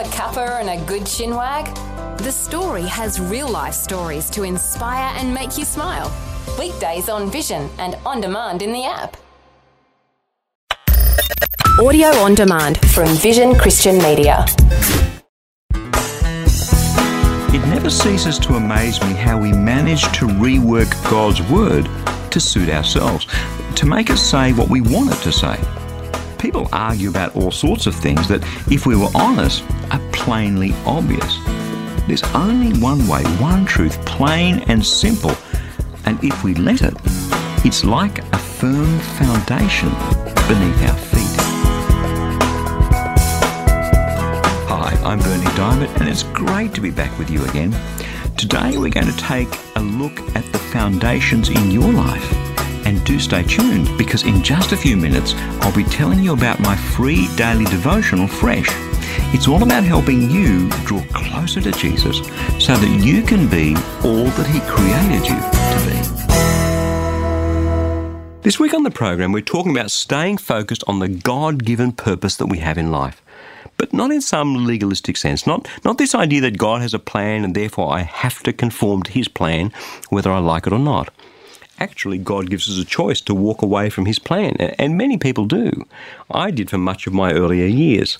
a cuppa and a good chinwag? The story has real life stories to inspire and make you smile. Weekdays on Vision and on demand in the app. Audio on demand from Vision Christian Media. It never ceases to amaze me how we manage to rework God's word to suit ourselves, to make us say what we want it to say. People argue about all sorts of things that, if we were honest, are plainly obvious. There's only one way, one truth, plain and simple, and if we let it, it's like a firm foundation beneath our feet. Hi, I'm Berni Dymet, and it's great to be back with you again. Today, we're going to take a look at the foundations in your life. And do stay tuned because in just a few minutes, I'll be telling you about my free daily devotional, Fresh. It's all about helping you draw closer to Jesus so that you can be all that He created you to be. This week on the program, we're talking about staying focused on the God given purpose that we have in life but not in some legalistic sense. Not, not this idea that God has a plan and therefore I have to conform to his plan whether I like it or not actually God gives us a choice to walk away from His plan, and many people do. I did for much of my earlier years.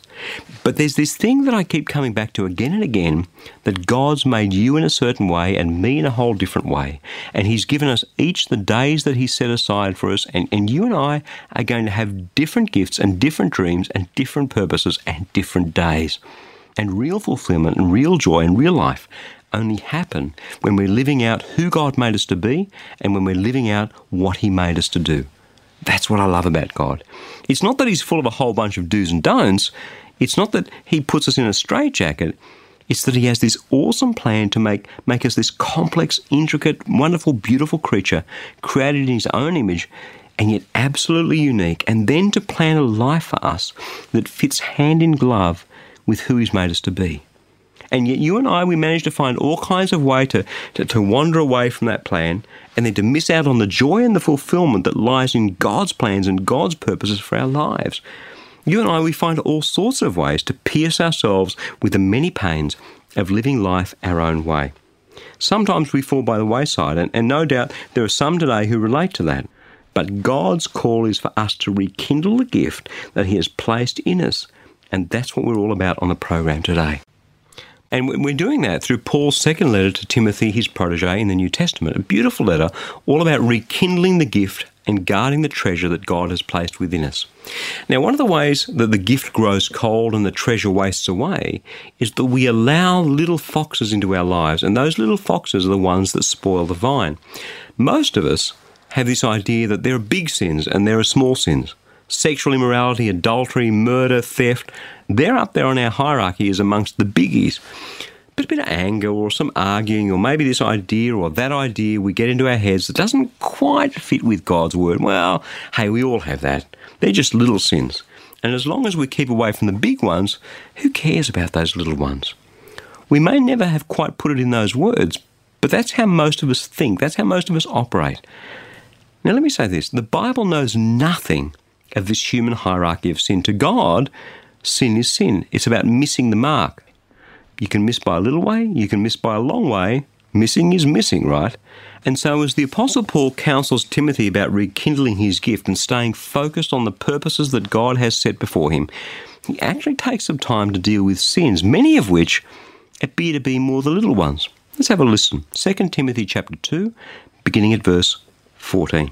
But there's this thing that I keep coming back to again and again that God's made you in a certain way and me in a whole different way. And He's given us each the days that He set aside for us, and, and you and I are going to have different gifts and different dreams and different purposes and different days. And real fulfillment and real joy and real life only happen when we're living out who God made us to be and when we're living out what He made us to do. That's what I love about God. It's not that He's full of a whole bunch of do's and don'ts. It's not that He puts us in a straitjacket. It's that He has this awesome plan to make, make us this complex, intricate, wonderful, beautiful creature created in His own image and yet absolutely unique, and then to plan a life for us that fits hand in glove with who He's made us to be. And yet, you and I, we manage to find all kinds of way to, to, to wander away from that plan and then to miss out on the joy and the fulfillment that lies in God's plans and God's purposes for our lives. You and I, we find all sorts of ways to pierce ourselves with the many pains of living life our own way. Sometimes we fall by the wayside, and, and no doubt there are some today who relate to that. But God's call is for us to rekindle the gift that He has placed in us. And that's what we're all about on the program today. And we're doing that through Paul's second letter to Timothy, his protege in the New Testament. A beautiful letter all about rekindling the gift and guarding the treasure that God has placed within us. Now, one of the ways that the gift grows cold and the treasure wastes away is that we allow little foxes into our lives, and those little foxes are the ones that spoil the vine. Most of us have this idea that there are big sins and there are small sins sexual immorality, adultery, murder, theft, they're up there on our hierarchy as amongst the biggies. But a bit of anger or some arguing or maybe this idea or that idea we get into our heads that doesn't quite fit with God's word. Well, hey, we all have that. They're just little sins. And as long as we keep away from the big ones, who cares about those little ones? We may never have quite put it in those words, but that's how most of us think. That's how most of us operate. Now, let me say this the Bible knows nothing of this human hierarchy of sin. To God, sin is sin. It's about missing the mark. You can miss by a little way, you can miss by a long way. Missing is missing, right? And so, as the Apostle Paul counsels Timothy about rekindling his gift and staying focused on the purposes that God has set before him, he actually takes some time to deal with sins, many of which appear to be more the little ones. Let's have a listen. 2 Timothy chapter 2, beginning at verse 14.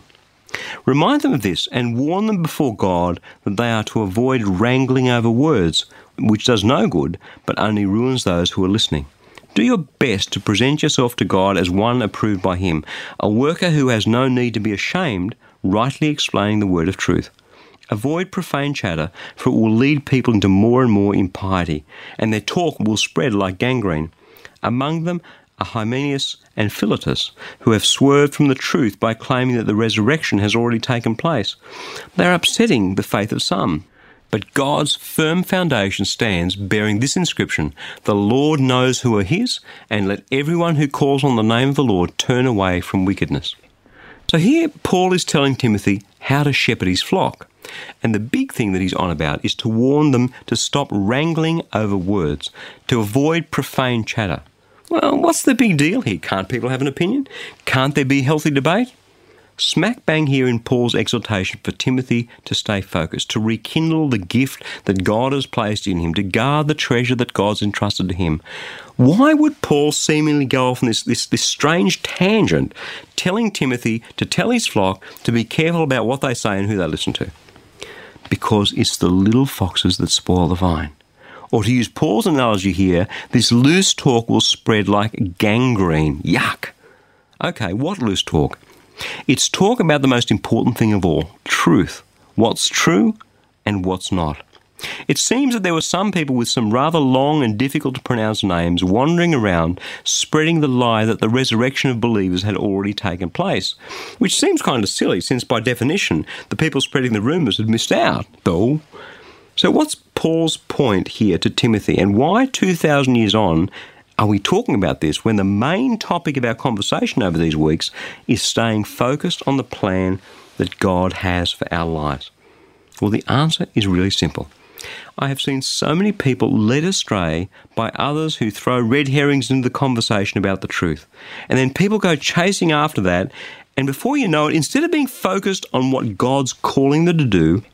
Remind them of this and warn them before God that they are to avoid wrangling over words, which does no good, but only ruins those who are listening. Do your best to present yourself to God as one approved by Him, a worker who has no need to be ashamed, rightly explaining the word of truth. Avoid profane chatter, for it will lead people into more and more impiety, and their talk will spread like gangrene. Among them are Hymenaeus and Philetus, who have swerved from the truth by claiming that the resurrection has already taken place. They are upsetting the faith of some. But God's firm foundation stands bearing this inscription The Lord knows who are his, and let everyone who calls on the name of the Lord turn away from wickedness. So here Paul is telling Timothy how to shepherd his flock. And the big thing that he's on about is to warn them to stop wrangling over words, to avoid profane chatter. Well, what's the big deal here? Can't people have an opinion? Can't there be healthy debate? Smack bang here in Paul's exhortation for Timothy to stay focused, to rekindle the gift that God has placed in him, to guard the treasure that God's entrusted to him. Why would Paul seemingly go off on this, this, this strange tangent, telling Timothy to tell his flock to be careful about what they say and who they listen to? Because it's the little foxes that spoil the vine. Or to use Paul's analogy here, this loose talk will spread like gangrene. Yuck. Okay, what loose talk? It's talk about the most important thing of all truth. What's true and what's not. It seems that there were some people with some rather long and difficult to pronounce names wandering around spreading the lie that the resurrection of believers had already taken place, which seems kind of silly since, by definition, the people spreading the rumours had missed out, though. So, what's Paul's point here to Timothy, and why 2,000 years on are we talking about this when the main topic of our conversation over these weeks is staying focused on the plan that God has for our lives? Well, the answer is really simple. I have seen so many people led astray by others who throw red herrings into the conversation about the truth. And then people go chasing after that, and before you know it, instead of being focused on what God's calling them to do,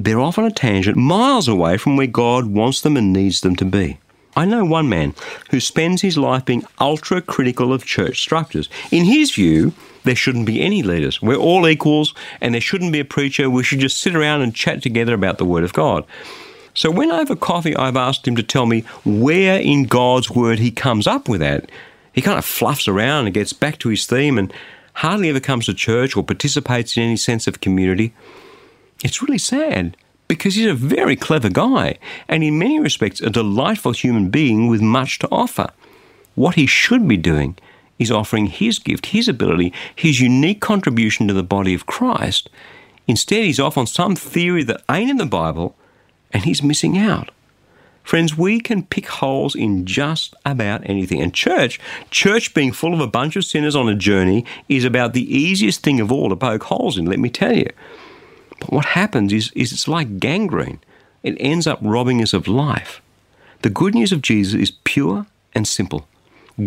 they're off on a tangent miles away from where God wants them and needs them to be. I know one man who spends his life being ultra critical of church structures. In his view, there shouldn't be any leaders. We're all equals and there shouldn't be a preacher. We should just sit around and chat together about the Word of God. So when over coffee I've asked him to tell me where in God's Word he comes up with that, he kind of fluffs around and gets back to his theme and hardly ever comes to church or participates in any sense of community. It's really sad because he's a very clever guy and, in many respects, a delightful human being with much to offer. What he should be doing is offering his gift, his ability, his unique contribution to the body of Christ. Instead, he's off on some theory that ain't in the Bible and he's missing out. Friends, we can pick holes in just about anything. And church, church being full of a bunch of sinners on a journey, is about the easiest thing of all to poke holes in, let me tell you. But what happens is, is it's like gangrene. It ends up robbing us of life. The good news of Jesus is pure and simple.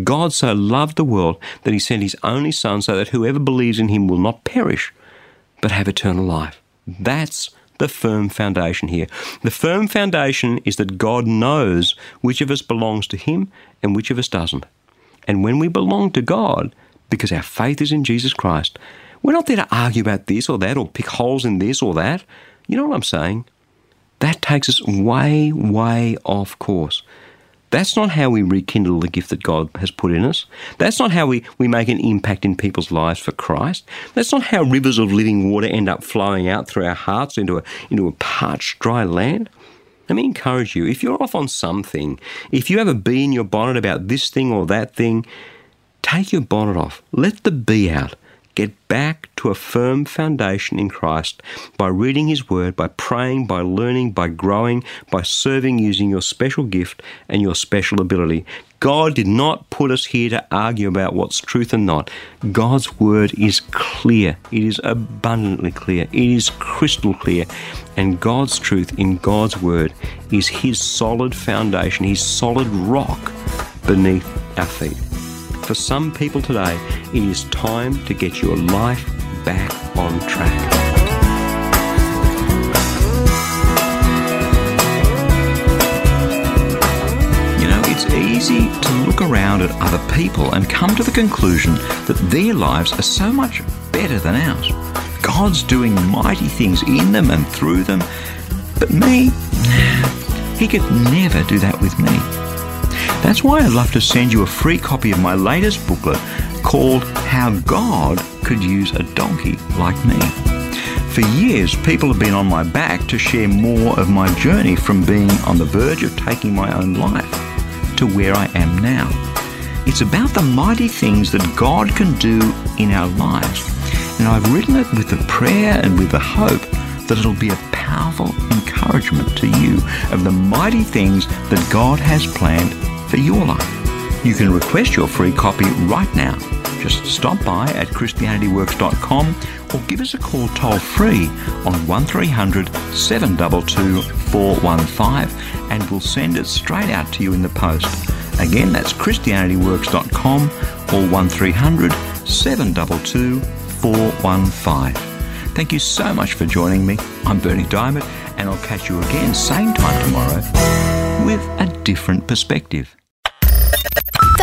God so loved the world that he sent his only Son so that whoever believes in him will not perish, but have eternal life. That's the firm foundation here. The firm foundation is that God knows which of us belongs to him and which of us doesn't. And when we belong to God, because our faith is in Jesus Christ, we're not there to argue about this or that or pick holes in this or that. You know what I'm saying? That takes us way, way off course. That's not how we rekindle the gift that God has put in us. That's not how we, we make an impact in people's lives for Christ. That's not how rivers of living water end up flowing out through our hearts into a, into a parched, dry land. Let me encourage you if you're off on something, if you have a bee in your bonnet about this thing or that thing, take your bonnet off. Let the bee out. Get back to a firm foundation in Christ by reading His Word, by praying, by learning, by growing, by serving using your special gift and your special ability. God did not put us here to argue about what's truth and not. God's Word is clear, it is abundantly clear, it is crystal clear. And God's truth in God's Word is His solid foundation, His solid rock beneath our feet. For some people today, it is time to get your life back on track. You know, it's easy to look around at other people and come to the conclusion that their lives are so much better than ours. God's doing mighty things in them and through them, but me, He could never do that with me. That's why I'd love to send you a free copy of my latest booklet called How God Could Use a Donkey Like Me. For years, people have been on my back to share more of my journey from being on the verge of taking my own life to where I am now. It's about the mighty things that God can do in our lives. And I've written it with the prayer and with the hope that it'll be a powerful encouragement to you of the mighty things that God has planned for your life. You can request your free copy right now. Just stop by at ChristianityWorks.com or give us a call toll free on 1300 722 415 and we'll send it straight out to you in the post. Again, that's ChristianityWorks.com or 1300 722 415. Thank you so much for joining me. I'm Berni Dymet, and I'll catch you again same time tomorrow with a different perspective.